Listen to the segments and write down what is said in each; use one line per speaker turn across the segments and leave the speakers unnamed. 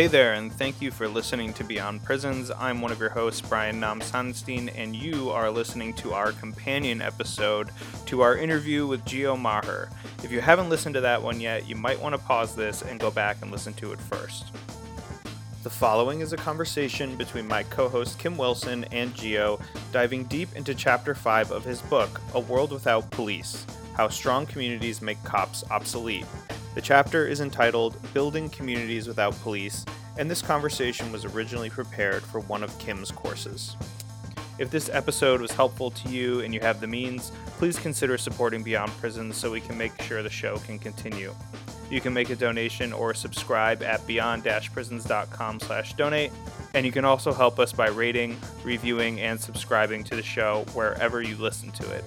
Hey there, and thank you for listening to Beyond Prisons. I'm one of your hosts, Brian Nam-Sonenstein, and you are listening to our companion episode to our interview with Geo Maher. If you haven't listened to that one yet, you might want to pause this and go back and listen to it first. The following is a conversation between my co host Kim Wilson and Geo, diving deep into Chapter 5 of his book, A World Without Police How Strong Communities Make Cops Obsolete. The chapter is entitled Building Communities Without Police, and this conversation was originally prepared for one of Kim's courses. If this episode was helpful to you and you have the means, please consider supporting Beyond Prisons so we can make sure the show can continue. You can make a donation or subscribe at beyond-prisons.com slash donate, and you can also help us by rating, reviewing, and subscribing to the show wherever you listen to it.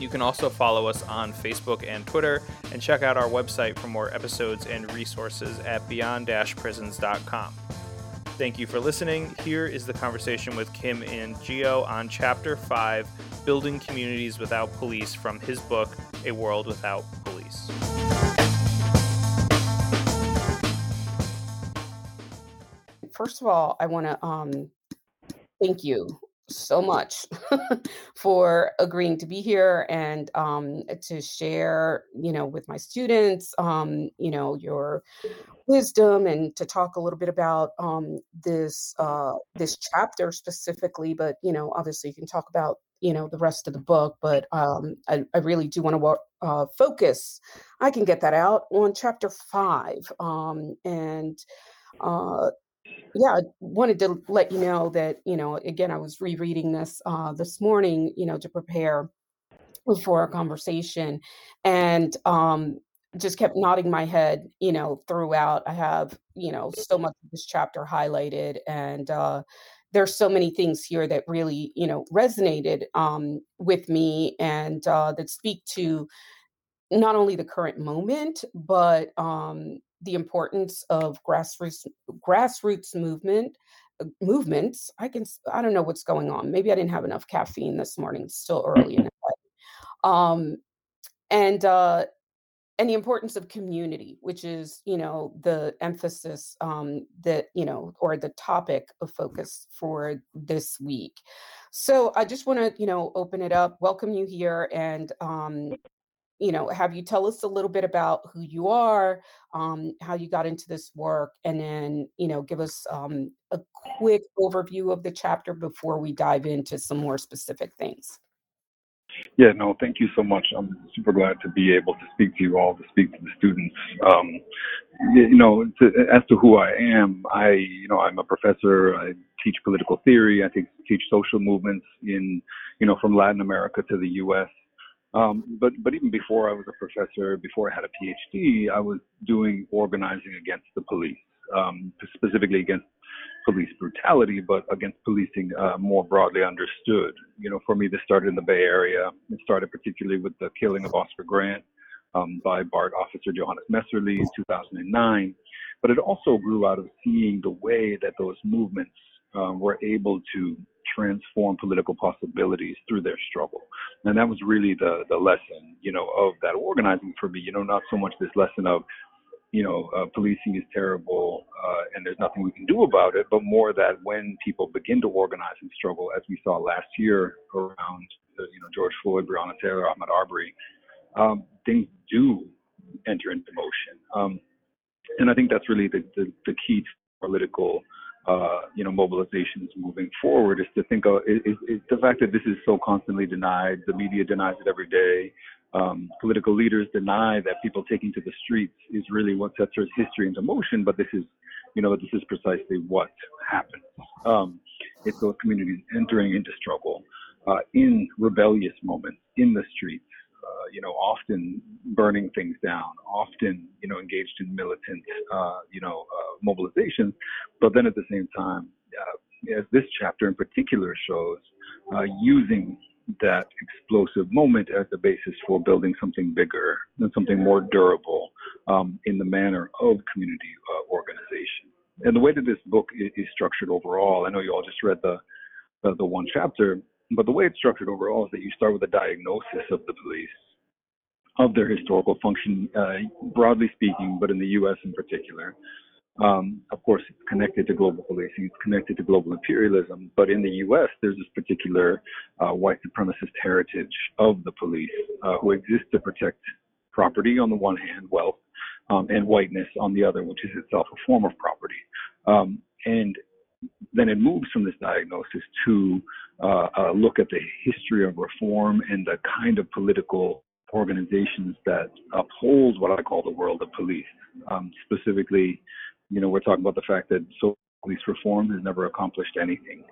You can also follow us on Facebook and Twitter, and check out our website for more episodes and resources at beyond-prisons.com. Thank you for listening. Here is the conversation with Kim and Geo on Chapter 5 Building Communities Without Police from his book, A World Without Police.
First of all, I want to um, thank you so much for agreeing to be here and um, to share, you know, with my students, um, you know, your wisdom and to talk a little bit about um, this uh, this chapter specifically. But you know, obviously, you can talk about you know the rest of the book. But um, I, I really do want to uh, focus. I can get that out on chapter five, um, and uh, yeah, I wanted to let you know that, you know, again, I was rereading this uh, this morning, you know, to prepare for our conversation and um, just kept nodding my head, you know, throughout. I have, you know, so much of this chapter highlighted and uh, there's so many things here that really, you know, resonated um, with me and uh, that speak to not only the current moment, but um, the importance of grassroots grassroots movement uh, movements. I can I don't know what's going on. Maybe I didn't have enough caffeine this morning. It's still early in the day. Um, and uh, and the importance of community, which is you know the emphasis um, that you know or the topic of focus for this week. So I just want to you know open it up, welcome you here, and um, you know, have you tell us a little bit about who you are, um, how you got into this work, and then, you know, give us um, a quick overview of the chapter before we dive into some more specific things.
Yeah, no, thank you so much. I'm super glad to be able to speak to you all, to speak to the students. Um, you know, to, as to who I am, I, you know, I'm a professor. I teach political theory. I teach, teach social movements in, you know, from Latin America to the U.S. Um, but but even before I was a professor, before I had a PhD, I was doing organizing against the police, um, specifically against police brutality, but against policing uh, more broadly understood. You know, for me, this started in the Bay Area. It started particularly with the killing of Oscar Grant um, by BART officer Johannes Mehserle in 2009. But it also grew out of seeing the way that those movements um, were able to transform political possibilities through their struggle. And that was really the the lesson, you know, of that organizing for me. You know, not so much this lesson of, you know, uh, policing is terrible uh, and there's nothing we can do about it, but more that when people begin to organize and struggle, as we saw last year around, uh, you know, George Floyd, Breonna Taylor, Ahmaud Arbery, um, things do enter into motion. Um, and I think that's really the, the, the key to political uh, you know, mobilizations moving forward is to think of is, is the fact that this is so constantly denied. The media denies it every day. Um, political leaders deny that people taking to the streets is really what sets our history into motion. But this is, you know, this is precisely what happens. Um, it's those communities entering into struggle uh, in rebellious moments in the streets uh, you know, often burning things down, often, you know, engaged in militant, uh, you know, uh, mobilization. But then at the same time, uh, as this chapter in particular shows, uh, using that explosive moment as the basis for building something bigger and something more durable um, in the manner of community organization. And the way that this book is, is, structured overall, I know you all just read the, the, the one chapter, but the way it's structured overall is that you start with a diagnosis of the police, of their historical function, uh, broadly speaking, but in the U.S. in particular. Um, of course, it's connected to global policing, it's connected to global imperialism. But in the US, there's this particular uh, white supremacist heritage of the police uh, who exist to protect property on the one hand, wealth, um, and whiteness on the other, which is itself a form of property. Um, and then it moves from this diagnosis to uh, look at the history of reform and the kind of political organizations that uphold what I call the world of police. Um, specifically, you know, we're talking about the fact that social police reform has never accomplished anything.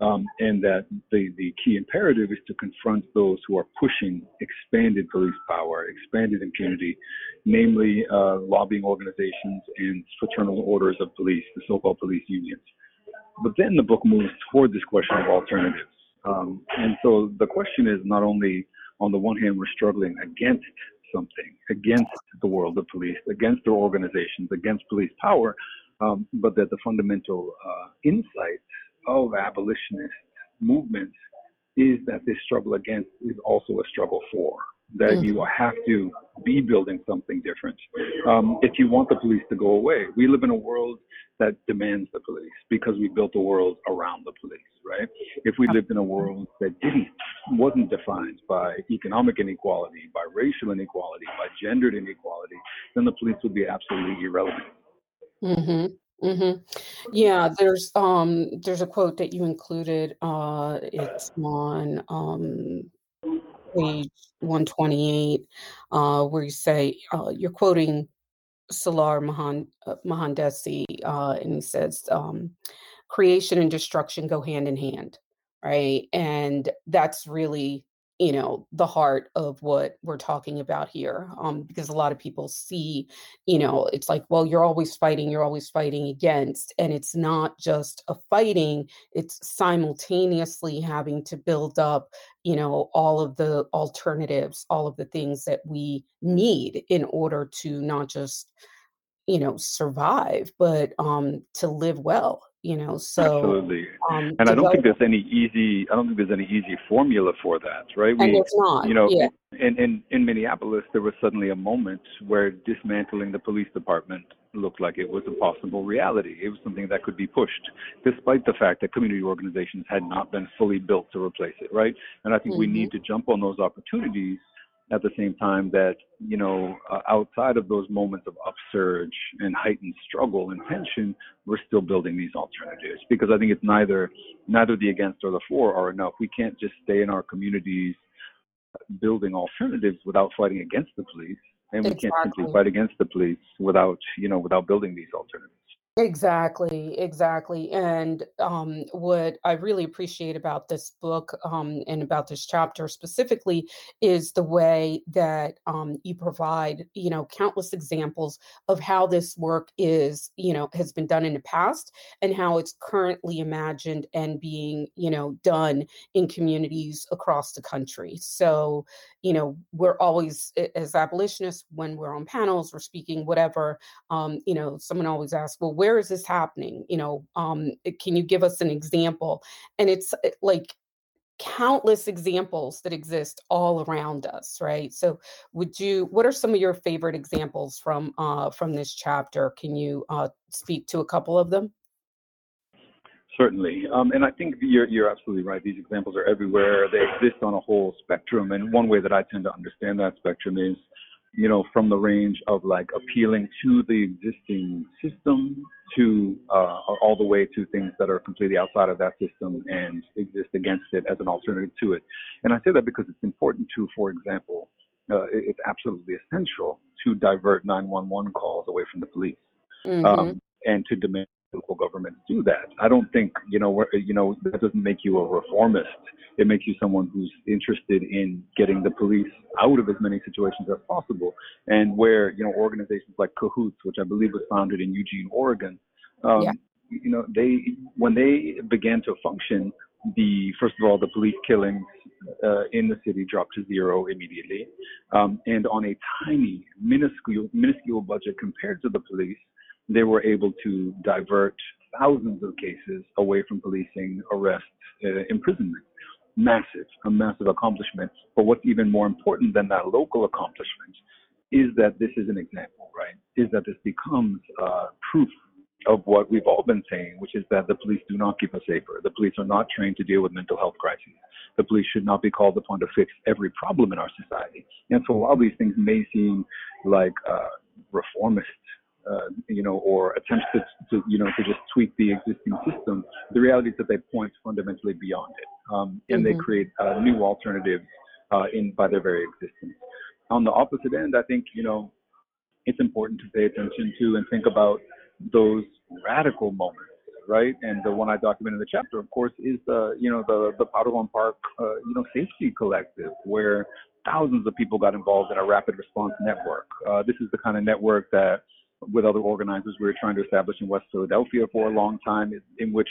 Um, and that the, the key imperative is to confront those who are pushing expanded police power, expanded impunity, namely uh, lobbying organizations and fraternal orders of police, the so-called police unions. But then the book moves toward this question of alternatives. Um, and so the question is not only on the one hand, we're struggling against something, against the world of police, against their organizations, against police power, um, but that the fundamental uh, insight of abolitionist movements is that this struggle against is also a struggle for that mm. you have to be building something different um, if you want the police to go away. We live in a world that demands the police because we built a world around the police, right? If we lived in a world that didn't wasn't defined by economic inequality, by racial inequality, by gendered inequality, then the police would be absolutely irrelevant.
Mm-hmm. Mm-hmm. Yeah, there's um there's a quote that you included. Uh, it's on um page 128, uh, where you say uh, you're quoting Salar Mahan, uh, Mohandesi, uh, and he says, um, creation and destruction go hand in hand, right? And that's really you know the heart of what we're talking about here um because a lot of people see you know it's like well you're always fighting you're always fighting against and it's not just a fighting it's simultaneously having to build up you know all of the alternatives all of the things that we need in order to not just you know survive but um to live well you know so
absolutely um, and i don't think there's any easy i don't think there's any easy formula for that right
we and it's not
you know
yeah.
in, in in minneapolis there was suddenly a moment where dismantling the police department looked like it was a possible reality it was something that could be pushed despite the fact that community organizations had not been fully built to replace it right and i think mm-hmm. we need to jump on those opportunities at the same time that you know uh, outside of those moments of upsurge and heightened struggle and tension we're still building these alternatives because i think it's neither neither the against or the for are enough we can't just stay in our communities building alternatives without fighting against the police and we exactly. can't simply fight against the police without you know without building these alternatives
Exactly, exactly. And um, what I really appreciate about this book um, and about this chapter specifically is the way that um, you provide, you know, countless examples of how this work is, you know, has been done in the past and how it's currently imagined and being, you know, done in communities across the country. So, you know, we're always, as abolitionists, when we're on panels, we're speaking, whatever, um, you know, someone always asks, well, where is this happening? You know, um, eh, can you give us an example? And it's eh, like countless examples that exist all around us, right? So, would you? What are some of your favorite examples from uh, from this chapter? Can you uh, speak to a couple of them?
Certainly, um, and I think you're you're absolutely right. These examples are everywhere. They exist on a whole spectrum, and one way that I tend to understand that spectrum is you know, from the range of like appealing to the existing system to uh, all the way to things that are completely outside of that system and exist against it as an alternative to it. And I say that because it's important to, for example, uh, it's absolutely essential to divert 911 calls away from the police mm-hmm. um, and to demand local governments do that. I don't think you know you know that doesn't make you a reformist. It makes you someone who's interested in getting the police out of as many situations as possible. And where you know organizations like CAHOOTS, which I believe was founded in Eugene, Oregon, um, yeah. you know they when they began to function, the first of all the police killings uh, in the city dropped to zero immediately, um, and on a tiny minuscule minuscule budget compared to the police they were able to divert thousands of cases away from policing, arrests, uh, imprisonment. Massive, a massive accomplishment. But what's even more important than that local accomplishment is that this is an example, right? Is that this becomes uh, proof of what we've all been saying, which is that the police do not keep us safer. The police are not trained to deal with mental health crises. The police should not be called upon to fix every problem in our society. And so while these things may seem like uh, reformist uh, you know, or attempts to, to, you know, to just tweak the existing system. The reality is that they point fundamentally beyond it, um, and mm-hmm. they create uh, new alternatives uh, in by their very existence. On the opposite end, I think you know, it's important to pay attention to and think about those radical moments, right? And the one I document in the chapter, of course, is the you know the the Powderhorn Park uh, you know safety collective, where thousands of people got involved in a rapid response network. Uh, this is the kind of network that with other organizers we were trying to establish in West Philadelphia for a long time, in which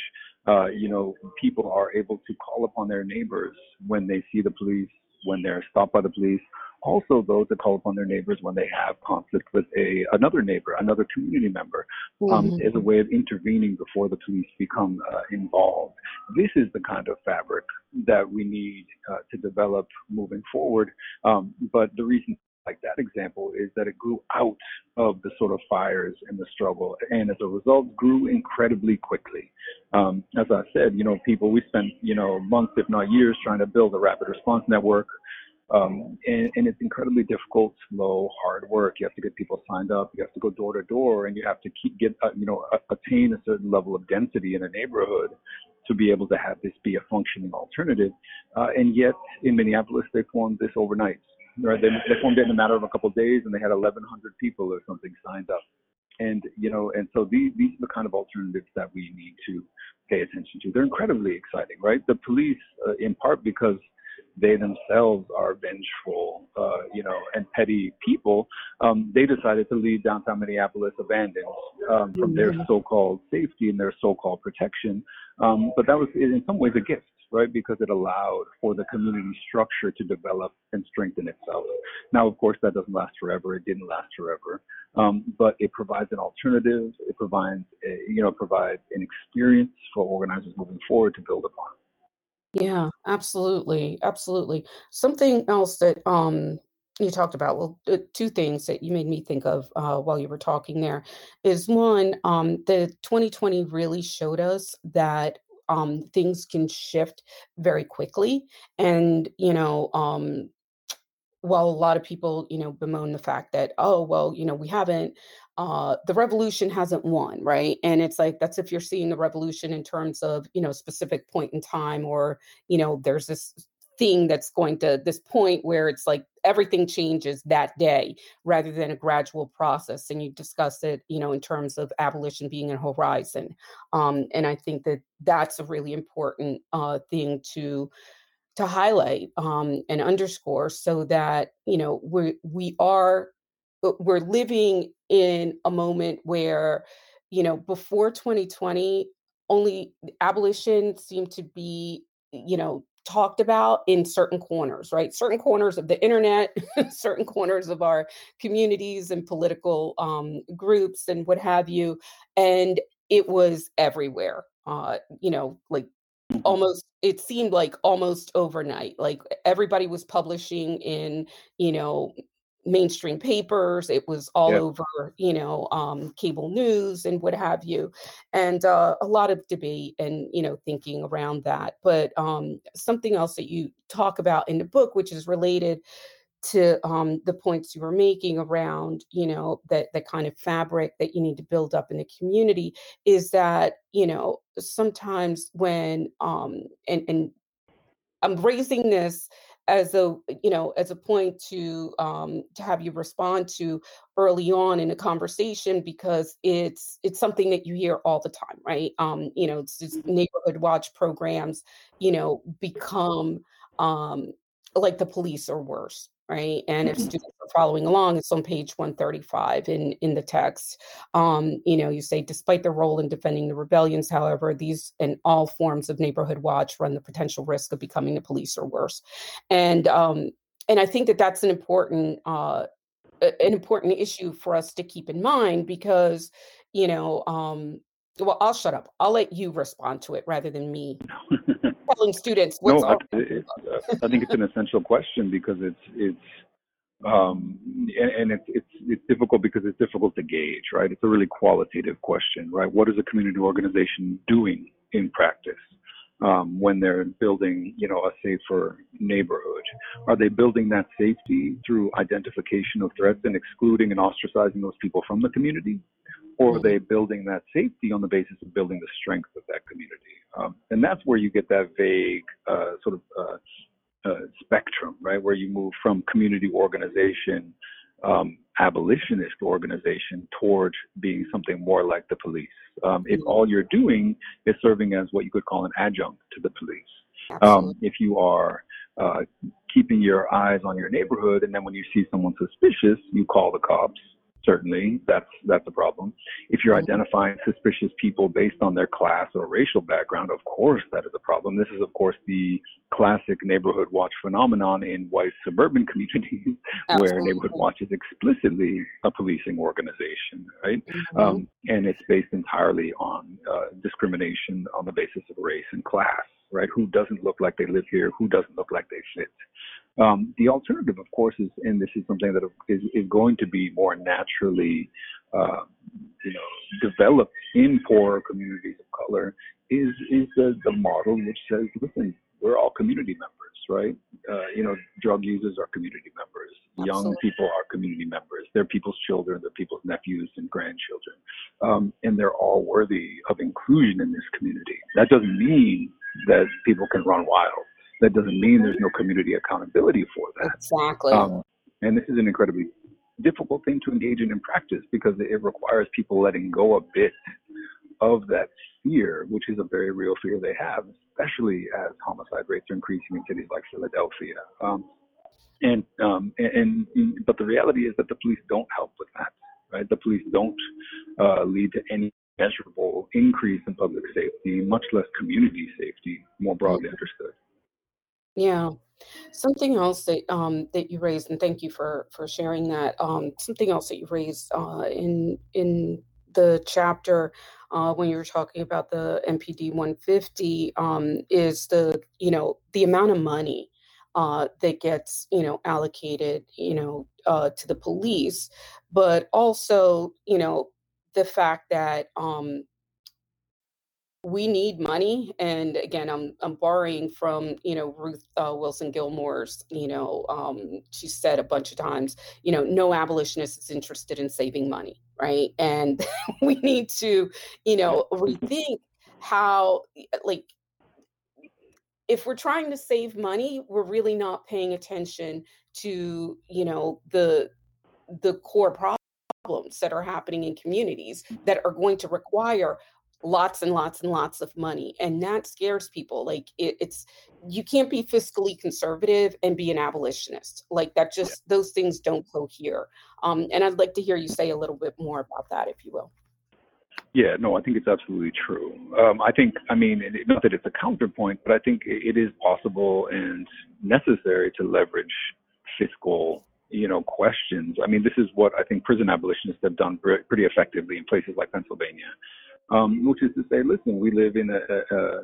uh, you know people are able to call upon their neighbors when they see the police, when they're stopped by the police. Also, those that call upon their neighbors when they have conflict with a another neighbor, another community member, um, mm-hmm. as a way of intervening before the police become uh, involved. This is the kind of fabric that we need uh, to develop moving forward. Um, but the reason like that example is that it grew out of the sort of fires and the struggle, and as a result, grew incredibly quickly. Um, as I said, you know, people we spent you know months, if not years, trying to build a rapid response network. Um, and, and, it's incredibly difficult, slow, hard work. You have to get people signed up. You have to go door to door, and you have to keep get uh, you know attain a certain level of density in a neighborhood to be able to have this be a functioning alternative. Uh, and yet, in Minneapolis, they formed this overnight right? They, they formed it in a matter of a couple of days, and they had 1,100 people or something signed up. And you know, and so these these are the kind of alternatives that we need to pay attention to. They're incredibly exciting, right? The police, uh, in part because they themselves are vengeful, uh, you know, and petty people, um, they decided to leave downtown Minneapolis abandoned um, from their mm-hmm. so-called safety and their so-called protection. Um, but that was in some ways a gift right? Because it allowed for the community structure to develop and strengthen itself. Now, of course, that doesn't last forever. It didn't last forever, um, but it provides an alternative. It provides, a, you know, provides an experience for organizers moving forward to build upon.
Yeah, absolutely, absolutely. Something else that um you talked about well two things that you made me think of uh, while you were talking there is one um, the 2020 really showed us that um, things can shift very quickly. And, you know, um, while a lot of people, you know, bemoan the fact that, oh, well, you know, we haven't, uh, the revolution hasn't won, right? And it's like, that's if you're seeing the revolution in terms of, you know, specific point in time or, you know, there's this thing that's going to this point where it's like everything changes that day rather than a gradual process and you discuss it you know in terms of abolition being a horizon um, and i think that that's a really important uh, thing to to highlight um, and underscore so that you know we we are uh, we're living in a moment where you know before 2020 only abolition seemed to be you know talked about in certain corners, right? Certain corners of the internet, certain corners of our communities and political um, groups and what have you. And it was everywhere, uh, you know, like mm-hmm. almost it seemed like almost overnight like everybody was publishing in you know mainstream papers it was all yep. over you know um, cable news and what have you and uh, a lot of debate and you know thinking around that but um, something else that you talk about in the book which is related to um, the points you were making around you know that the kind of fabric that you need to build up in the community is that you know sometimes when um and and i'm raising this as a you know as a point to um to have you respond to early on in a conversation because it's it's something that you hear all the time right? Um you know it's just neighborhood watch programs you know become um like the police or worse right? And if mm-hmm. students are following along, it's on page 135 in, in the text. Um, you know, you say, despite their role in defending the rebellions, however, these and all forms of neighborhood watch run the potential risk of becoming the police or worse. And um, and I think that that's an important uh, an important issue for us to keep in mind because, you know, um, well, I'll shut up. I'll let you respond to it rather than me telling students what's.
No, I, it, I think it's an essential question because it's it's Um, and, and it's, it's, it's difficult because it's difficult to gauge, right? It's a really qualitative question, right? What is a community organization doing in practice? Um, when they're building, you know, a safer neighborhood? Are they building that safety through identification of threats and excluding and ostracizing those people from the community? Or are they building that safety on the basis of building the strength of that community? Um, and that's where you get that vague uh, sort of uh, uh, spectrum, right? Where you move from community organization, um, abolitionist organization, towards being something more like the police. Um, if mm-hmm. all you're doing is serving as what you could call an adjunct to the police, um, if you are uh, keeping your eyes on your neighborhood, and then when you see someone suspicious, you call the cops certainly that's that's a problem. If you're mm-hmm. identifying suspicious people based on their class or racial background, of course that is a problem. This is of course the classic neighborhood watch phenomenon in white suburban communities where neighborhood watch is explicitly a policing organization, right? Mm-hmm. Um, and it's based entirely on uh, discrimination on the basis of race and class, right? Who doesn't look like they live here? Who doesn't look like they fit? Um, the alternative, of course, is, and this is something that is, is going to be more naturally, uh, you know, developed in poorer communities of color, is is the, the model which says, listen, we're all community members, right? Uh, you know, drug users are community members. Absolutely. Young people are community members. They're people's children. They're people's nephews and grandchildren, um, and they're all worthy of inclusion in this community. That doesn't mean that people can run wild that doesn't mean there's no community accountability for that.
Exactly. Um,
and this is an incredibly difficult thing to engage in in practice because it requires people letting go a bit of that fear, which is a very real fear they have, especially as homicide rates are increasing in cities like Philadelphia. Um, and, um, and, and but the reality is that the police don't help with that, right? The police don't uh, lead to any measurable increase in public safety, much less community safety, more broadly mm-hmm. understood.
Yeah. Something else that um that you raised, and thank you for for sharing that. Um, something else that you raised uh, in in the chapter uh, when you were talking about the MPD 150 um, is the you know the amount of money uh, that gets you know allocated you know uh, to the police, but also you know the fact that um, we need money and again i'm i'm borrowing from you know ruth uh, wilson gilmore's you know um, she said a bunch of times you know no abolitionist is interested in saving money right? And we need to you know rethink how like if we're trying to save money we're really not paying attention to you know the the core problems that are happening in communities that are going to require lots and lots and lots of money and that scares people like it, it's you can't be fiscally conservative and be an abolitionist like that just those things don't cohere um, and i'd like to hear you say a little bit more about that if you will
yeah, no, I think it's absolutely true. Um, I think, I mean, not that it's a counterpoint, but I think it is possible and necessary to leverage fiscal, you know, questions. I mean, this is what I think prison abolitionists have done pretty effectively in places like Pennsylvania um, which is to say, listen, we live in a, a,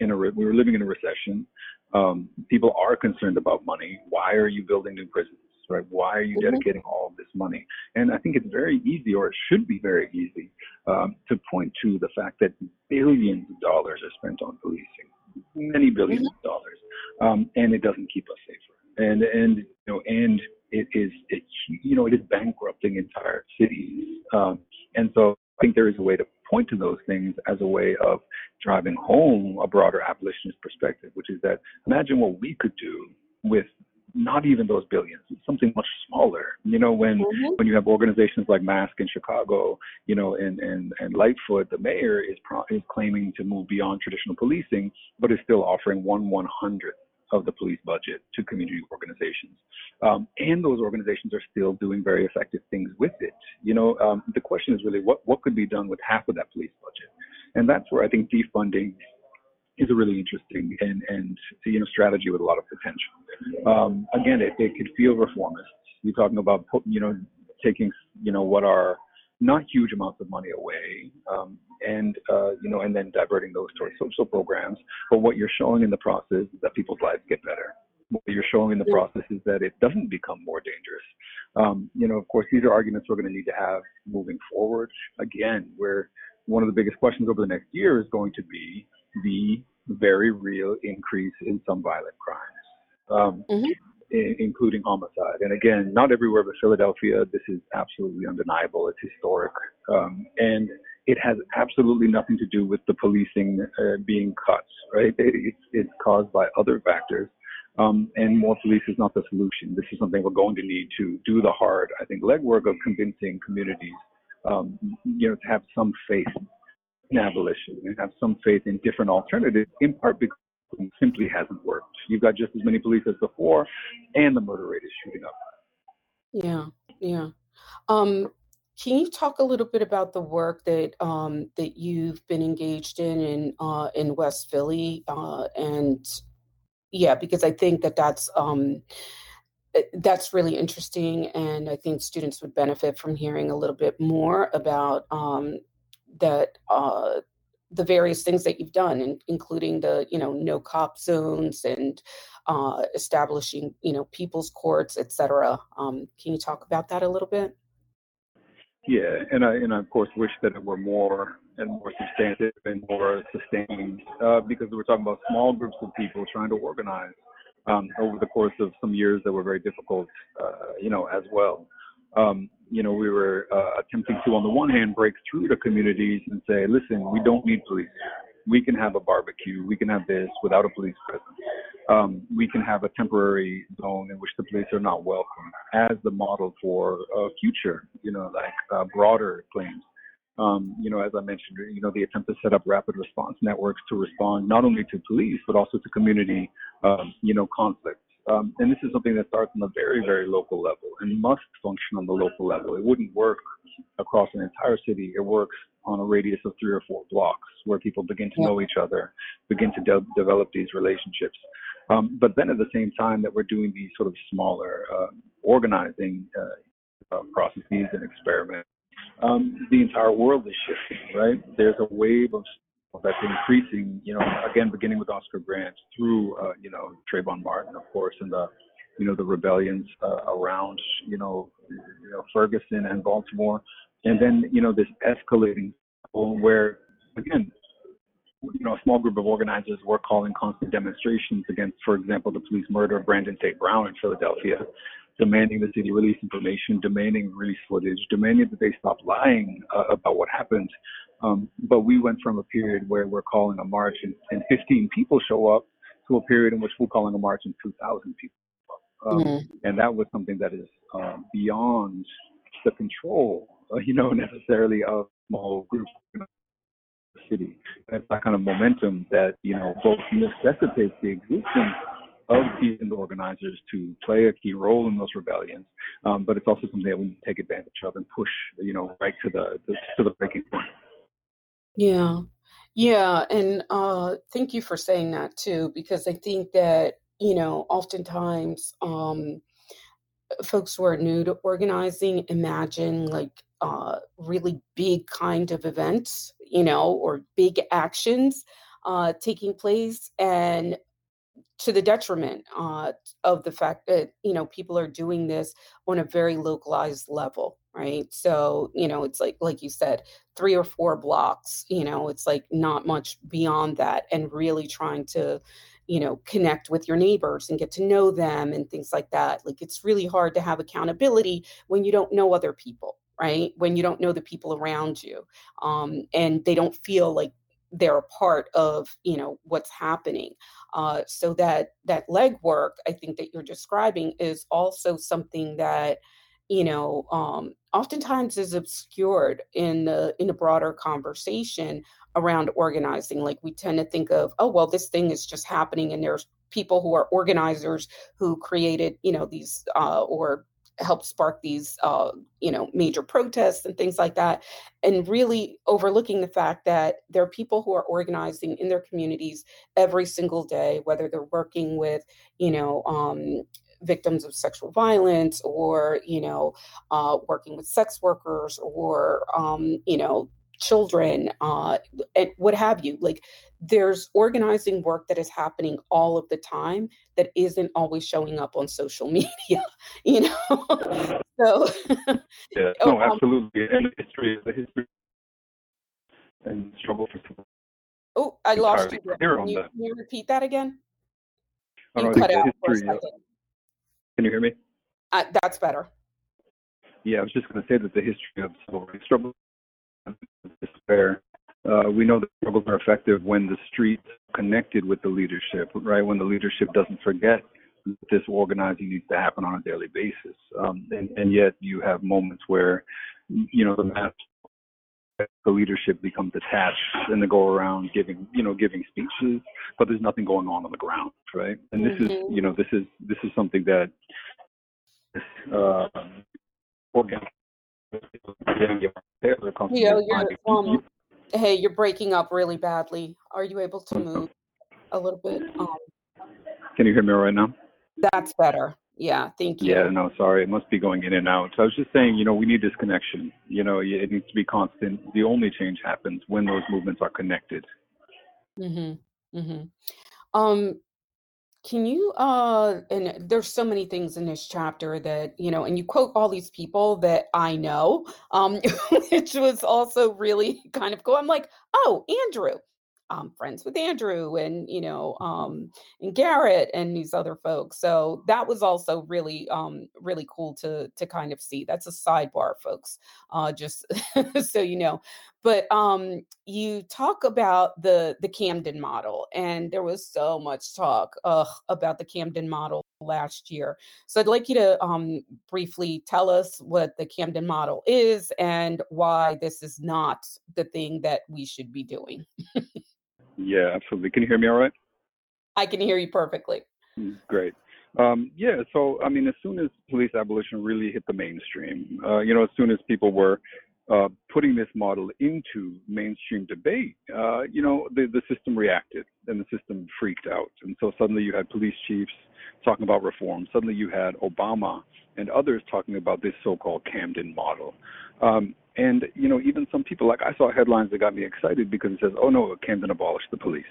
in a we were living in a recession. Um, people are concerned about money. Why are you building new prisons? Right? Why are you mm-hmm. dedicating all of this money? And I think it's very easy, or it should be very easy, um, to point to the fact that billions of dollars are spent on policing, many 1000000000s mm-hmm. of dollars, um, and it doesn't keep us safer. And and you know, and it is it, you know it is bankrupting entire cities. Um, and so I think there is a way to point to those things as a way of driving home a broader abolitionist perspective, which is that imagine what we could do with not even those billions, something much smaller. You know, when mm-hmm. when you have organizations like Mask in Chicago, you know, and and and Lightfoot, the mayor is pro- is claiming to move beyond traditional policing, but is still offering one one hundredth of the police budget to community organizations. Um, and those organizations are still doing very effective things with it. You know, um, the question is really what, what could be done with half of that police budget? And that's where I think defunding is a really interesting and, and you know, strategy with a lot of potential. Um, again, it, it could feel reformist. You're talking about, you know, taking, you know, what are not huge amounts of money away, um, and uh, you know, and then diverting those towards social programs. But what you're showing in the process is that people's lives get better. what you're showing in the process is that it doesn't become more dangerous. Um, you know, of course, these are arguments we're going to need to have moving forward. Again, where one of the biggest questions over the next year is going to be the very real increase in some violent crimes, um, mm-hmm. Including homicide. And again, not everywhere but Philadelphia, this is absolutely undeniable. It's historic. Um, and it has absolutely nothing to do with the policing uh, being cut, right? It, it's, it's caused by other factors. Um, and more police is not the solution. This is something we're going to need to do the hard, I think, legwork of convincing communities, um, you know, to have some faith in abolition and have some faith in different alternatives, in part because simply hasn't worked. You've got just as many police as before, and the murder rate is shooting up.
Yeah, yeah. Um, can you talk a little bit about the work that um, that you've been engaged in in uh, in West Philly, uh, and yeah, because I think that that's um, eh, that's really interesting, and I think students would benefit from hearing a little bit more about um, that uh, the various things that you've done, in, including the you know no cop zones and uh, establishing you know people's courts, et cetera. Um, can you talk about that a little bit?
Yeah, and I and I of course wish that it were more and more substantive and more sustained uh, because we're talking about small groups of people trying to organize um, over the course of some years that were very difficult, uh, you know, as well. Um, you know, we were uh, attempting to, on the one hand, break through to communities and say, listen, we don't need police. We can have a barbecue. We can have this without a police presence um, we can have a temporary zone in which the police are not welcome as the model for a future, you know, like uh, broader claims. Um, you know, as I mentioned, you know, the attempt to set up rapid response networks to respond not only to police but also to community, um, you know, conflicts. Um, and this is something that starts on a very, very local level and must function on the local level. It wouldn't work across an entire city. It works on a radius of three or four blocks where people begin to know each other, begin to de- develop these relationships. Um, but then at the same time that we're doing these sort of smaller uh, organizing uh, uh, processes and experiments, um, the entire world is shifting, right? There's a wave of that's increasing, you know, again, beginning with Oscar Grant through, uh, you know, Trayvon Martin, of course, and the, you know, the rebellions uh, around, you know, you know, Ferguson and Baltimore. And then, you know, this escalating where, again, you know, a small group of organizers were calling constant demonstrations against, for example, the police murder of Brandon Tate Brown in Philadelphia, demanding the city release information, demanding release footage, demanding that they stop lying uh, about what happened. Um, but we went from a period where we're calling a march and, and 15 people show up to a period in which we're calling a march and 2,000 people. Um, mm-hmm. And that was something that is uh, beyond the control, uh, you know, necessarily of small groups city. And it's that kind of momentum that, you know, both necessitates the existence of seasoned organizers to play a key role in those rebellions, um, but it's also something that we take advantage of and push, you know, right to the, the to the breaking point.
Yeah, yeah, and uh, thank you for saying that too, because I think that you know, oftentimes, um, folks who are new to organizing imagine like uh, really big kind of events, you know, or big actions uh, taking place, and to the detriment uh, of the fact that you know people are doing this on a very localized level right? So you know it's like like you said three or four blocks you know it's like not much beyond that and really trying to you know connect with your neighbors and get to know them and things like that. Like it's really hard to have accountability when you don't know other people right? When you don't know the people around you um, and they don't feel like they're a part of you know what's happening. Uh, so that that legwork i think that you're describing is also something that you know um, oftentimes is obscured in the in a broader conversation around organizing like we tend to think of oh well this thing is just happening and there's people who are organizers who created you know these uh, or help spark these uh, you know major protests and things like that and really overlooking the fact that there are people who are organizing in their communities every single day whether they're working with you know um, victims of sexual violence or you know uh, working with sex workers or um, you know children, uh, and what have you. Like there's organizing work that is happening all of the time that isn't always showing up on social media, you know. so
yeah,
oh,
no,
um,
absolutely. And the history, the history and struggle for
oh, I lost you. Can you, can you repeat that again? You cut out for a.
Uh,
second.
Can you hear me?
Uh, that's better.
Yeah, I was just going to say that the history of civil rights struggle is fair. Uh, we know that struggles are effective when the streets connected with the leadership, right? When the leadership doesn't forget that this organizing needs to happen on a daily basis. Um, and, and yet you have moments where, you know, the mass, the leadership becomes attached and they go around giving, you know, giving speeches, but there's nothing going on on the ground, right? And this is,
Mhm.
you know, this is this is something that uh, organic.
Um, hey, you're breaking up really badly. Are you able to move a little bit? Um,
Can you hear me right now?
that's better. Yeah, thank you.
Yeah, no, sorry, it must be going in and out. So I was just saying, you know, we need this connection. You know, it needs to be constant. The only change happens when those movements are connected.
Mm-hmm. Mm-hmm. Um, can you uh and there's so many things in this chapter that, you know, and you quote all these people that I know, um, which was also really kind of cool. I'm like, oh, Andrew. I'm friends with Andrew and you know um and Garrett and these other folks. So that was also really um really cool to to kind of see. That's a sidebar, folks. Uh just so you know. But um you talk about the the Camden model, and there was so much talk ugh, about the Camden model last year. So I'd like you to um, briefly tell us what the Camden model is and why this is not the thing that we should be doing.
Yeah, absolutely. Can you hear me all right?
I can hear you perfectly.
Mm, Great. Um, yeah, so I mean, as soon as police abolition really hit the mainstream, uh, you know, as soon as people were uh, putting this model into mainstream debate, uh, you know, the, the system reacted and the system freaked out. And so suddenly you had police chiefs talking about reform. Suddenly you had Obama and others talking about this so called Camden model. Um, and, you know, even some people, like I saw headlines that got me excited because it says, oh no, Camden abolished the police.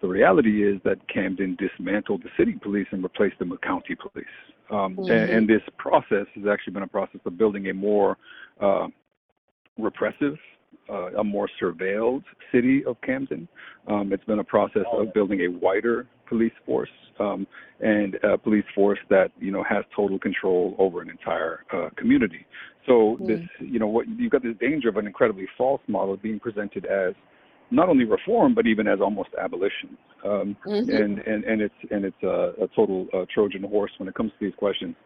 The reality is that Camden dismantled the city police and replaced them with county police. Um,
Mhm.
and, and this process has actually been a process of building a more uh, repressive, uh, a more surveilled city of Camden. Um, it's been a process of building a wider police force um, and a police force that you know has total control over an entire uh, community. So this, you know, what you've got this danger of an incredibly false model being presented as not only reform but even as almost abolition. Um,
Mhm.
and and and it's and it's a, a total uh, Trojan horse when it comes to these questions.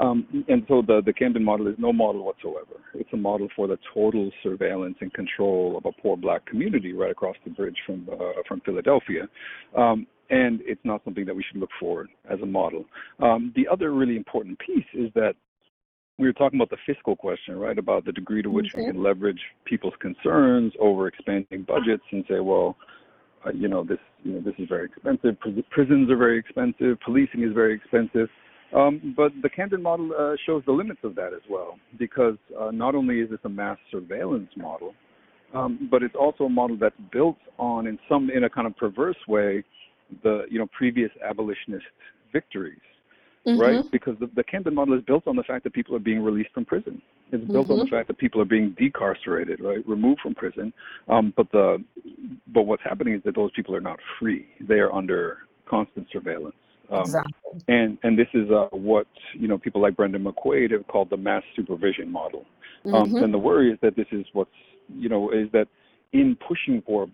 Um, and so the the Camden model is no model whatsoever. It's a model for the total surveillance and control of a poor black community right across the bridge from uh, from Philadelphia. Um, and it's not something that we should look forward as a model. Um, the other really important piece is that we were talking about the fiscal question, right? About the degree to which we
Mhm.
can leverage people's concerns over expanding budgets and say, well, uh, you know, this, you know, this is very expensive. Pris- Prisons are very expensive. Policing is very expensive. Um, but the Camden model uh, shows the limits of that as well, because uh, not only is this a mass surveillance model, um, but it's also a model that's built on, in some, in a kind of perverse way, the you know previous abolitionist victories right?
Mhm.
Because the, the Camden model is built on the fact that people are being released from prison. It's built on the fact that people are being decarcerated, right, removed from prison. Um, but the but what's happening is that those people are not free. They are under constant surveillance. Um,
Exactly.
and and this is uh, what you know people like Brendan McQuade have called the mass supervision model. Um,
Mhm.
And the worry is that this is what's you know is that in pushing for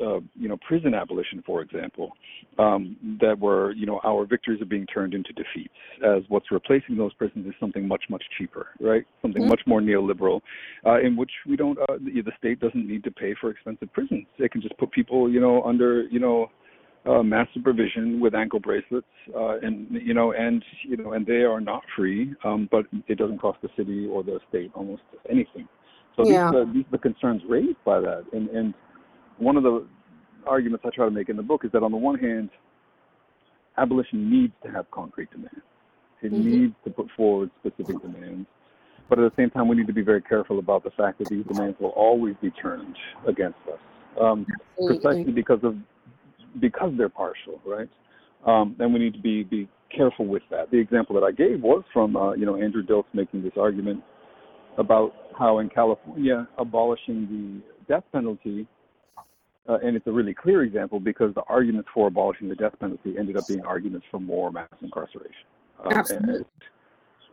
uh, you know prison abolition, for example, um, that were you know our victories are being turned into defeats as what's replacing those prisons is something much much cheaper, right? Something
Mhm.
much more neoliberal, uh, in which we don't uh, the, the state doesn't need to pay for expensive prisons. It can just put people you know under you know uh, mass supervision with ankle bracelets, uh, and you know, and you know, and they are not free, um, but it doesn't cost the city or the state almost anything. So
Yeah.
these, uh, these are the concerns raised by that, and and one of the arguments I try to make in the book is that on the one hand, abolition needs to have concrete demands. It
Mhm.
needs to put forward specific demands. but at the same time, we need to be very careful about the fact that these demands will always be turned against us, um, precisely because of because they're partial, right? Um, and we need to be be careful with that. The example that I gave was from uh, you know Andrew Dilts making this argument about how in California abolishing the death penalty, uh, and it's a really clear example because the arguments for abolishing the death penalty ended up being arguments for more mass incarceration.
Um, Absolutely. And,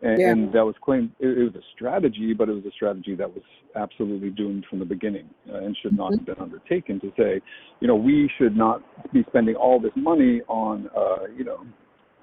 and, yeah. and that was claimed, it, it, was a strategy, but it was a strategy that was absolutely doomed from the beginning uh, and should not have been undertaken to say, you know, we should not be spending all this money on, uh, you know,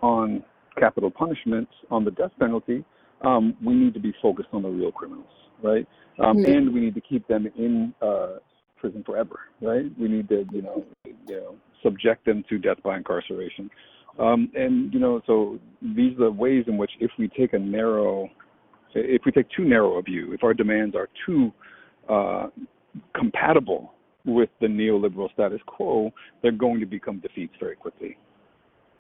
on capital punishment, on the death penalty. Um, we need to be focused on the real criminals, right? Um, mm-hmm. And we need to keep them in uh, prison forever, right? We need to, you know, you know, subject them to death by incarceration. Um, and you know, so these are the ways in which if we take a narrow, if we take too narrow a view, if our demands are too uh, compatible with the neoliberal status quo, they're going to become defeats very quickly.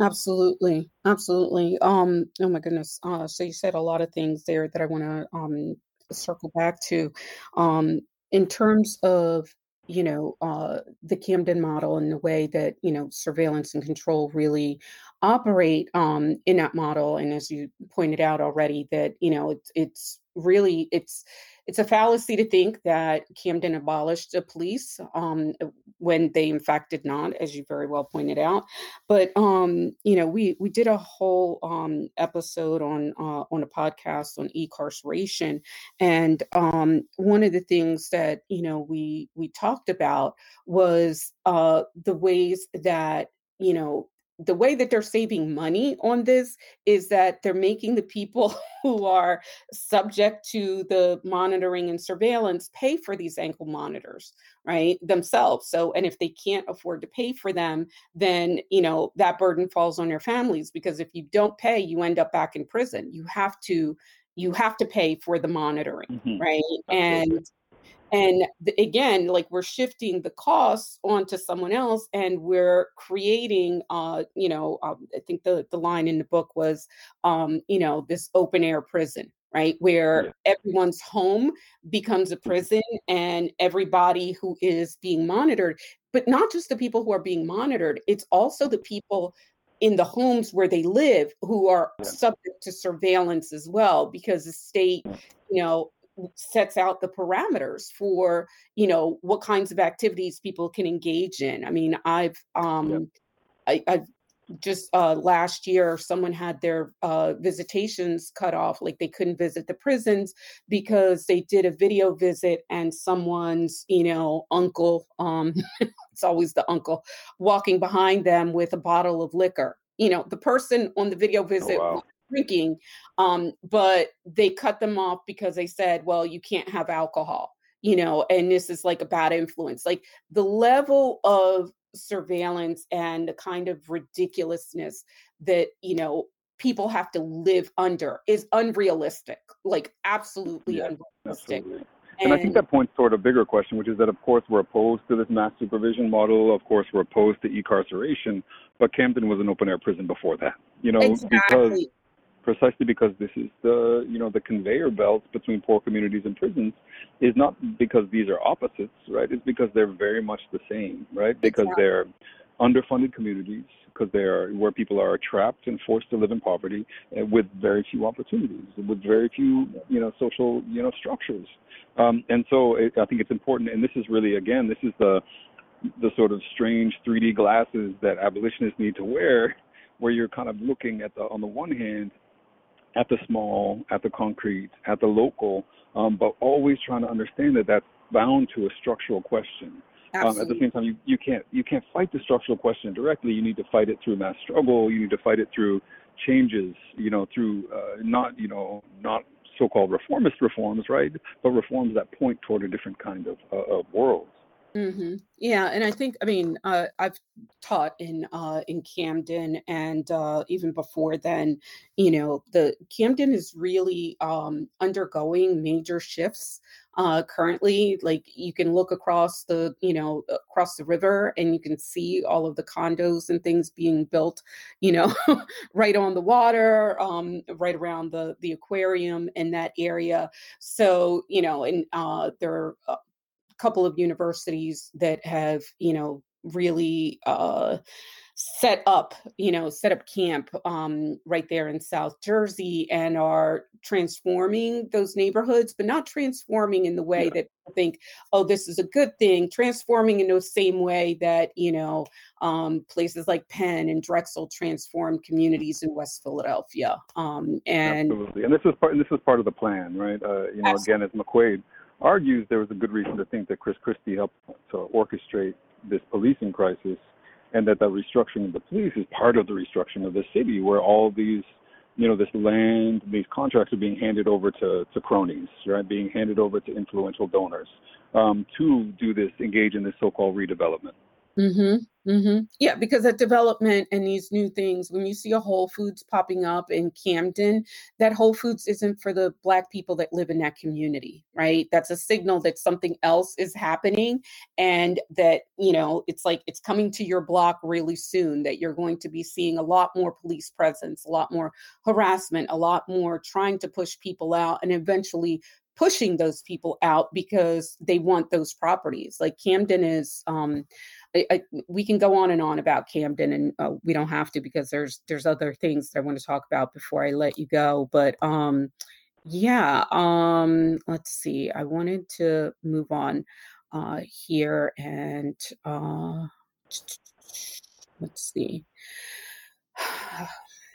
Absolutely, absolutely. Um, oh my goodness. Uh, so you said a lot of things there that I want to um circle back to. Um, in terms of you know uh, the Camden model and the way that you know surveillance and control really operate um, in that model, and as you pointed out already, that you know it's it's really it's it's a fallacy to think that Camden abolished the police um, when they in fact did not, as you very well pointed out. But um, you know, we we did a whole um, episode on uh, on a podcast on e-carceration, and um, one of the things that you know we we talked about was uh, the ways that you know the way that they're saving money on this is that they're making the people who are subject to the monitoring and surveillance pay for these ankle monitors right themselves so and if they can't afford to pay for them then you know that burden falls on your families because if you don't pay you end up back in prison you have to you have to pay for the monitoring mm-hmm. right Absolutely. and and again like we're shifting the costs onto someone else and we're creating uh you know um, i think the the line in the book was um you know this open air prison right where yeah. everyone's home becomes a prison and everybody who is being monitored but not just the people who are being monitored it's also the people in the homes where they live who are yeah. subject to surveillance as well because the state you know sets out the parameters for you know what kinds of activities people can engage in. I mean i've um yep. I, i've just uh, last year someone had their uh, visitations cut off like they couldn't visit the prisons because they did a video visit and someone's you know uncle um, it's always the uncle walking behind them with a bottle of liquor. You know the person on the video oh, visit oh, wow drinking, um, but they cut them off because they said, well, you can't have alcohol, you know, and this is like a bad influence. Like the level of surveillance and the kind of ridiculousness that, you know, people have to live under is unrealistic, like absolutely yeah, unrealistic. Absolutely.
And, and I think that points toward a bigger question, which is that, of course, we're opposed to this mass supervision model. Of course, we're opposed to e-carceration, but Camden was an open air prison before that. You know, exactly. because precisely because this is the you know the conveyor belt between poor communities and prisons is not because these are opposites right? It's because they're very much the same right? Because exactly. they're underfunded communities because they are where people are trapped and forced to live in poverty uh, with very few opportunities with very few you know social you know structures. Um, and so it, i think it's important and this is really again this is the the sort of strange 3d glasses that abolitionists need to wear where you're kind of looking at the on the one hand at the small, at the concrete, at the local, um, but always trying to understand that that's bound to a structural question. Um, at the same time, you, you can't you can't fight the structural question directly. You need to fight it through mass struggle. You need to fight it through changes. You know, through uh, not you know not so-called reformist reforms, right? But reforms that point toward a different kind of uh, of world.
Mm-hmm. Yeah, and I think I mean uh, I've taught in uh, in Camden, and uh, even before then, you know, the Camden is really um, undergoing major shifts uh, currently. Like you can look across the, you know, across the river and you can see all of the condos and things being built, you know, right on the water, um, right around the the aquarium in that area. So you know, and uh, there are a couple of universities that have, you know, really uh, set up, you know, set up camp um, right there in South Jersey and are transforming those neighborhoods, but not transforming in the way yeah. that I think, oh, this is a good thing, transforming in the same way that, you know, um, places like Penn and Drexel transformed communities in West Philadelphia. Um, and
Absolutely. And this is part, and this is part of the plan, right? Uh, you know, absolutely. again, as McQuade argues, there was a good reason to think that Chris Christie helped to orchestrate this policing crisis and that the restructuring of the police is part of the restructuring of the city where all these you know this land these contracts are being handed over to to cronies right being handed over to influential donors um, to do this engage in this so-called redevelopment
Mm-hmm. Mm-hmm. Yeah, because that development and these new things, when you see a Whole Foods popping up in Camden, that Whole Foods isn't for the Black people that live in that community, right? That's a signal that something else is happening and that, you know, it's like it's coming to your block really soon, that you're going to be seeing a lot more police presence, a lot more harassment, a lot more trying to push people out and eventually pushing those people out because they want those properties. Like Camden is, um, I, I, we can go on and on about Camden, and uh, we don't have to because there's there's other things that I want to talk about before I let you go. But um, yeah, um, let's see. I wanted to move on uh, here and uh, let's see.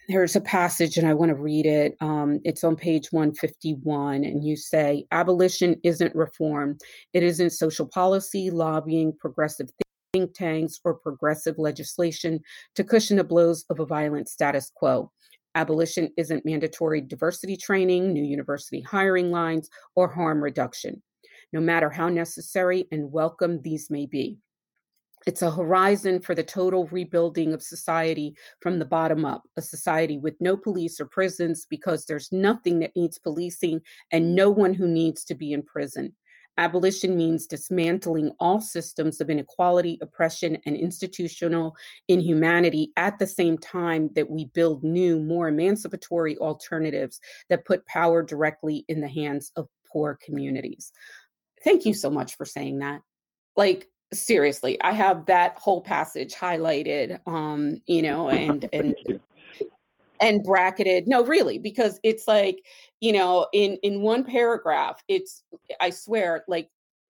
There's a passage, and I want to read it. Um, it's on page 151, and you say, Abolition isn't reform. It isn't social policy, lobbying, progressive think tanks, or progressive legislation to cushion the blows of a violent status quo. Abolition isn't mandatory diversity training, new university hiring lines, or harm reduction, no matter how necessary and welcome these may be. It's a horizon for the total rebuilding of society from the bottom up, a society with no police or prisons because there's nothing that needs policing and no one who needs to be in prison. Abolition means dismantling all systems of inequality, oppression, and institutional inhumanity at the same time that we build new, more emancipatory alternatives that put power directly in the hands of poor communities. Thank you so much for saying that. Like, seriously, I have that whole passage highlighted, um, you know, and, and, and bracketed no really because it's like you know in in one paragraph it's i swear like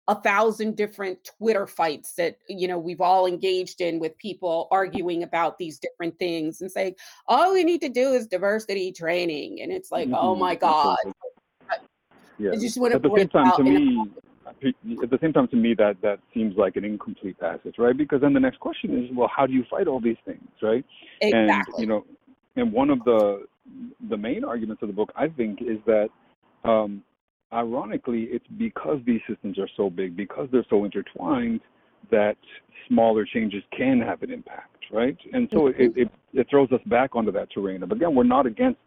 a thousand different twitter fights that you know we've all engaged in with people arguing about these different things and saying all we need to do is diversity training and it's like oh mm-hmm. oh my god
yeah. I just want to at the same time to me at the same time to me that that seems like an incomplete passage right because then the next question is well how do you fight all these things right
exactly.
and you know and one of the the main arguments of the book, I think, is that um, ironically, it's because these systems are so big, because they're so intertwined, that smaller changes can have an impact, right? And so it, it, it throws us back onto that terrain. But again, we're not against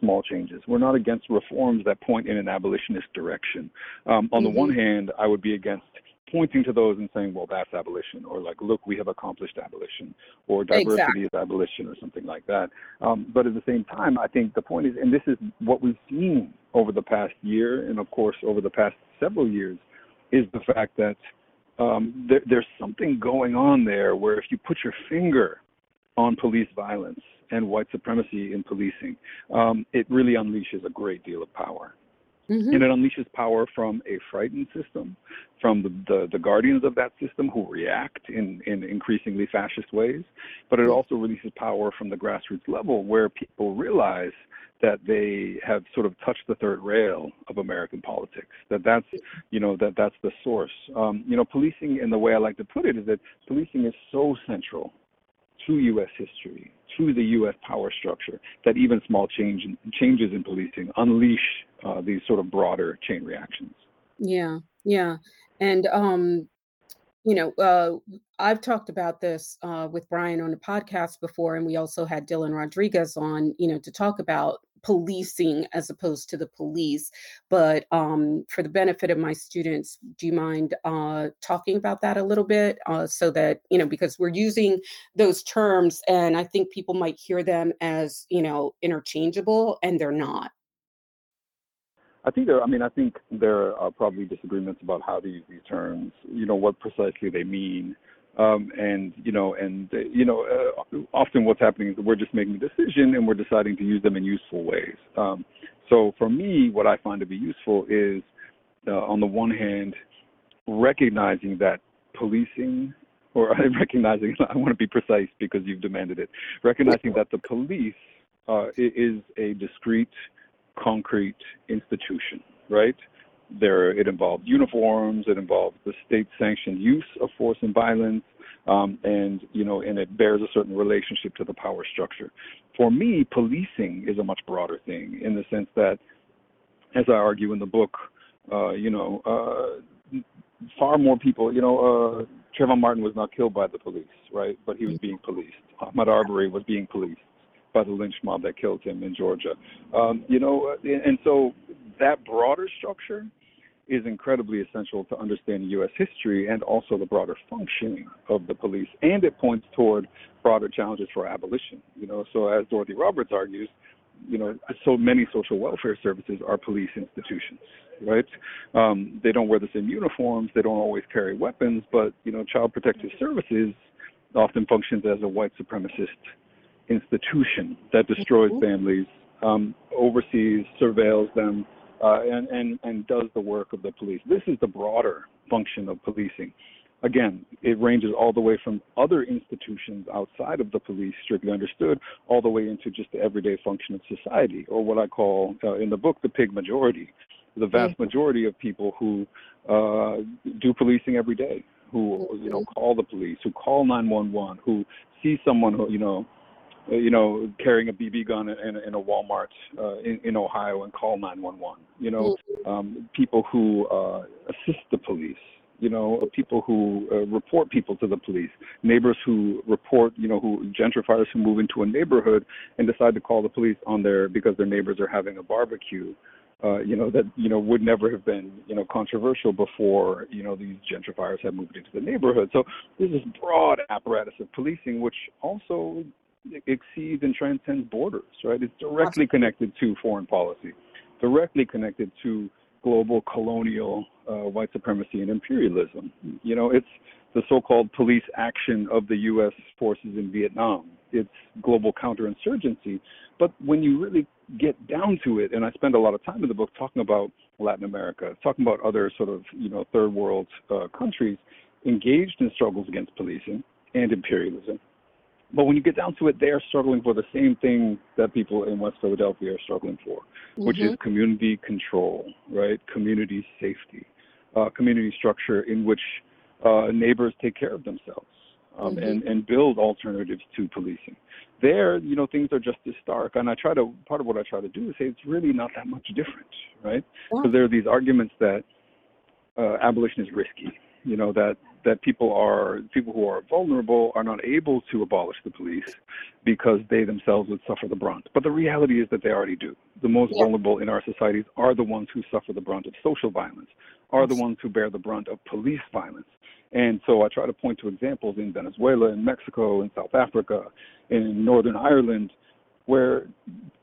small changes. We're not against reforms that point in an abolitionist direction. Um, on mm-hmm. the one hand, I would be against pointing to those and saying, well, that's abolition, or like, look, we have accomplished abolition, or diversity exactly. is abolition, or something like that. Um, but at the same time, I think the point is, and this is what we've seen over the past year, and of course, over the past several years, is the fact that um, there, there's something going on there where if you put your finger on police violence and white supremacy in policing, um, it really unleashes a great deal of power. Mm-hmm. And it unleashes power from a frightened system, from the, the, the, guardians of that system who react in, in increasingly fascist ways. But it also releases power from the grassroots level where people realize that they have sort of touched the third rail of American politics. That that's you know that that's the source. Um, you know, policing, in the way I like to put it, is that policing is so central to U.S. history, to the U.S. power structure, that even small change changes in policing unleash uh, these sort of broader chain reactions.
Yeah, yeah, and um, you know, uh, I've talked about this uh, with Brian on the podcast before, and we also had Dylan Rodriguez on, you know, to talk about policing as opposed to the police. But um, for the benefit of my students, do you mind uh, talking about that a little bit uh, so that, you know, because we're using those terms and I think people might hear them as, you know, interchangeable and they're not.
I think there. I mean, I think there are probably disagreements about how to use these terms. You know, what precisely they mean. Um, and you know, and you know, uh, often what's happening is we're just making a decision and we're deciding to use them in useful ways. Um, so for me, what I find to be useful is, uh, on the one hand, recognizing that policing, or recognizing, I want to be precise because you've demanded it, recognizing that the police uh, is a discrete, concrete institution, right? There, it involves uniforms. It involves the state-sanctioned use of force and violence, um, and you know, and it bears a certain relationship to the power structure. For me, policing is a much broader thing in the sense that, as I argue in the book, uh, you know, uh, far more people, you know, uh, Trayvon Martin was not killed by the police, right? But he was being policed. Ahmaud Arbery was being policed by the lynch mob that killed him in Georgia. Um, you know, and so that broader structure is incredibly essential to understand U.S. history and also the broader functioning of the police. And it points toward broader challenges for abolition. You know, so as Dorothy Roberts argues, you know, so many social welfare services are police institutions, right? Um, they don't wear the same uniforms, they don't always carry weapons, but you know, Child Protective Services often functions as a white supremacist institution that destroys mm-hmm. families, um, oversees, surveils them, uh, and, and, and does the work of the police. This is the broader function of policing. Again, it ranges all the way from other institutions outside of the police, strictly understood, all the way into just the everyday function of society, or what I call uh, in the book the pig majority, the vast mm-hmm. majority of people who uh, do policing every day, who you know mm-hmm. call the police, who call 911, who see someone who you know you know, carrying a BB gun in, in a Walmart uh, in, in Ohio and call 911. You know, mm-hmm. um, people who uh, assist the police. You know, people who uh, report people to the police, neighbors who report, you know, who gentrifiers who move into a neighborhood and decide to call the police on their because their neighbors are having a barbecue. Uh, you know that you know would never have been you know controversial before you know these gentrifiers have moved into the neighborhood. So there's this broad apparatus of policing, which also exceeds and transcends borders, right? It's directly connected to foreign policy, directly connected to global colonial uh, white supremacy and imperialism. You know, it's the so-called police action of the U.S. forces in Vietnam. It's global counterinsurgency. But when you really get down to it, and I spend a lot of time in the book talking about Latin America, talking about other sort of you know third world uh, countries engaged in struggles against policing and imperialism, but when you get down to it, they are struggling for the same thing that people in West Philadelphia are struggling for, mm-hmm. which is mm-hmm. community control, right? Community safety, uh, community structure in which uh, neighbors take care of themselves um, mm-hmm. and, and build alternatives to policing. There, you know, things are just as stark. And I try to, part of what I try to do is say it's really not that much different, right? Because yeah. there are these arguments that uh, abolition is risky, you know, that that people are people who are vulnerable are not able to abolish the police because they themselves would suffer the brunt. But the reality is that they already do. The most yeah. vulnerable in our societies are the ones who suffer the brunt of social violence, are the ones who bear the brunt of police violence. And so I try to point to examples in Venezuela, in Mexico, in South Africa, in Northern Ireland, where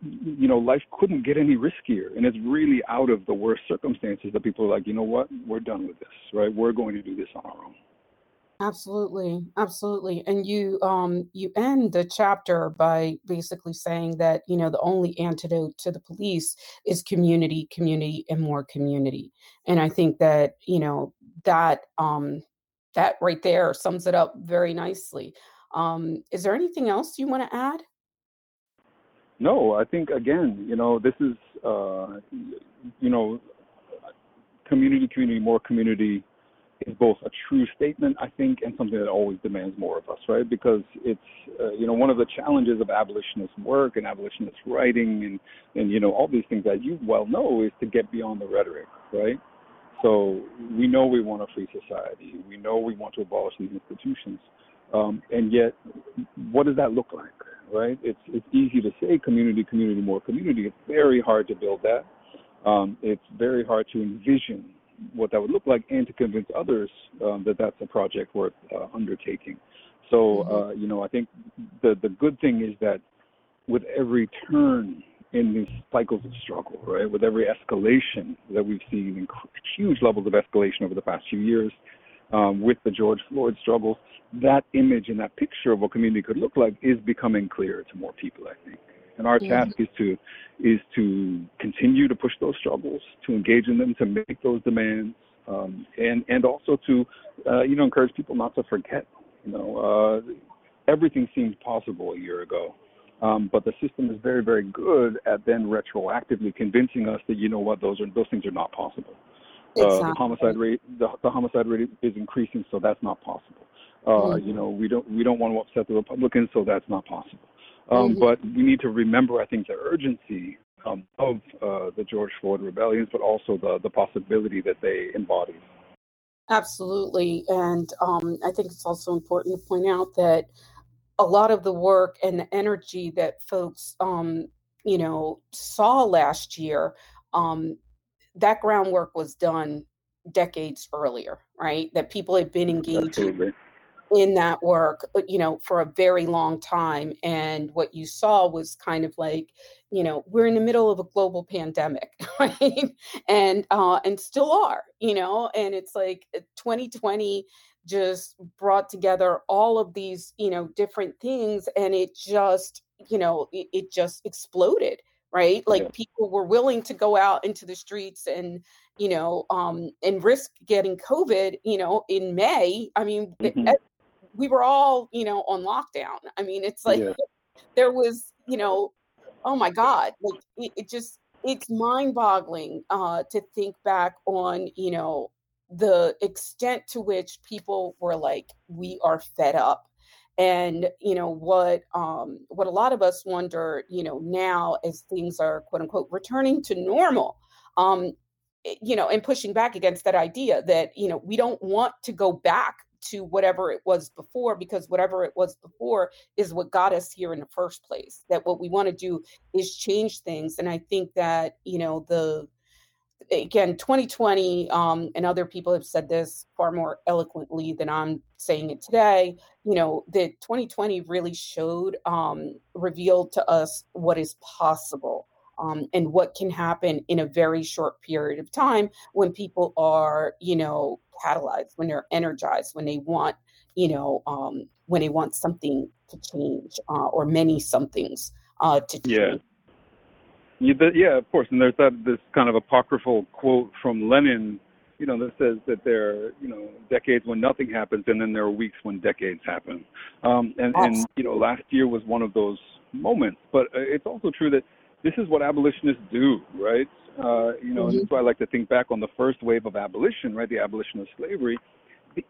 you know life couldn't get any riskier and it's really out of the worst circumstances that people are like you know what we're done with this right we're going to do this on our own
Absolutely, absolutely. And you um you end the chapter by basically saying that, you know, the only antidote to the police is community, community, and more community. And I think that, you know, that um that right there sums it up very nicely. Um, is there anything else you want to add?
No, I think again, you know, this is uh you know community, community, more community is both a true statement, I think, and something that always demands more of us, right? Because it's, uh, you know, one of the challenges of abolitionist work and abolitionist writing and, and, you know, all these things that you well know is to get beyond the rhetoric, right? So we know we want a free society. We know we want to abolish these institutions. Um, and yet, what does that look like, right? It's it's easy to say community, community, more community. It's very hard to build that. Um, it's very hard to envision what that would look like and to convince others um, that that's a project worth uh, undertaking. So, mm-hmm. uh, you know, I think the the good thing is that with every turn in these cycles of struggle, right, with every escalation that we've seen, huge levels of escalation over the past few years, um, with the George Floyd struggles, that image and that picture of what community could look like is becoming clearer to more people, I think. And our yeah. task is to is to continue to push those struggles, to engage in them, to make those demands, um, and and also to uh, you know encourage people not to forget. You know, uh, everything seemed possible a year ago, um, but the system is very very good at then retroactively convincing us that you know what those are those things are not possible. Exactly. Uh, the homicide rate the, the homicide rate is increasing, so that's not possible. Uh, mm-hmm. You know, we don't we don't want to upset the Republicans, so that's not possible. Um, mm-hmm. But we need to remember, I think, the urgency um, of uh, the George Floyd rebellions, but also the the possibility that they embody.
Absolutely, and um, I think it's also important to point out that a lot of the work and the energy that folks, um, you know, saw last year, um, that groundwork was done decades earlier, right? That people had been engaged Absolutely in that work, uh, you know, for a very long time. And what you saw was kind of like, you know, we're in the middle of a global pandemic, right? and uh, and still are, you know, and it's like 2020 uh, just brought together all of these, you know, different things, and it just, you know, it, it just exploded right like yeah. people were willing to go out into the streets and you know um and risk getting covid you know in may i mean mm-hmm we were all, you know, on lockdown. I mean, it's like yeah. there was, you know, oh my God, like it, it just it's mind-boggling uh, to think back on, you know, the extent to which people were like, we are fed up. And you know what um, what a lot of us wonder, you know, now as things are quote unquote returning to normal, um, eh, you know, and pushing back against that idea that you know we don't want to go back to whatever it was before because whatever it was before is what got us here in the first place that what we want to do is change things and i think that you know the again 2020 um, and other people have said this far more eloquently than i'm saying it today you know that 2020 really showed um, revealed to us what is possible um, and what can happen in a very short period of time when people are, you know, catalyzed, when they're energized, when they want, you know, um, when they want something to change uh, or many somethings uh, to change.
Yeah. Yeah, yeah, of course. And there's that this kind of apocryphal quote from Lenin, you know, that says that there are, you know, decades when nothing happens, and then there are weeks when decades happen. Um, and, and you know, last year was one of those moments. But uh, it's also true that this is what abolitionists do, right? Uh, you know, mm-hmm. and I like to think back on the first wave of abolition, right? The abolition of slavery.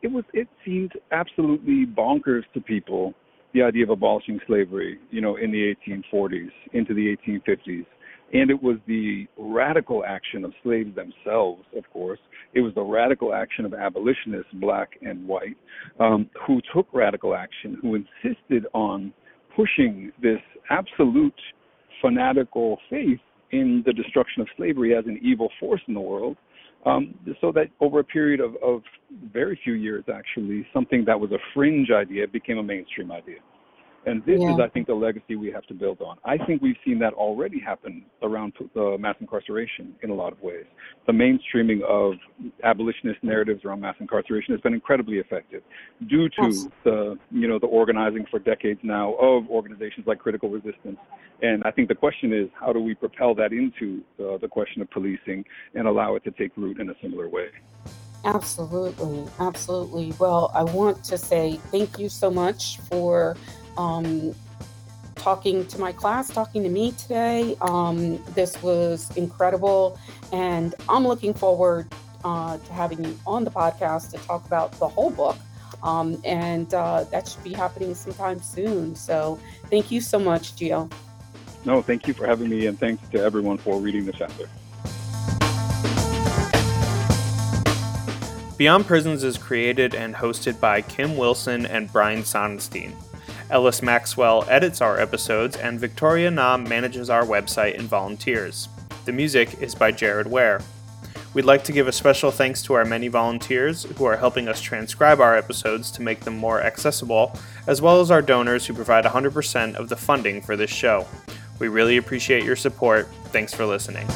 It was it seemed absolutely bonkers to people the idea of abolishing slavery, you know, in the 1840s into the 1850s. And it was the radical action of slaves themselves, of course. It was the radical action of abolitionists, black and white, um, who took radical action, who insisted on pushing this absolute fanatical faith in the destruction of slavery as an evil force in the world. Um, so that over a period of, of very few years, actually, something that was a fringe idea became a mainstream idea. And this yeah. is, I think, the legacy we have to build on. I think we've seen that already happen around the mass incarceration in a lot of ways. The mainstreaming of abolitionist narratives around mass incarceration has been incredibly effective, due to yes. the, you know, the organizing for decades now of organizations like Critical Resistance. And I think the question is, how do we propel that into uh, the question of policing and allow it to take root in a similar way?
Absolutely, absolutely. Well, I want to say thank you so much for um, talking to my class, talking to me today. Um, this was incredible, and I'm looking forward uh, to having you on the podcast to talk about the whole book. Um, and uh, that should be happening sometime soon. So, thank you so much, Geo.
No, thank you for having me, and thanks to everyone for reading the chapter.
Beyond Prisons is created and hosted by Kim Wilson and Brian Sonenstein. Ellis Maxwell edits our episodes, and Victoria Nam manages our website and volunteers. The music is by Jared Ware. We'd like to give a special thanks to our many volunteers who are helping us transcribe our episodes to make them more accessible, as well as our donors who provide 100% of the funding for this show. We really appreciate your support. Thanks for listening.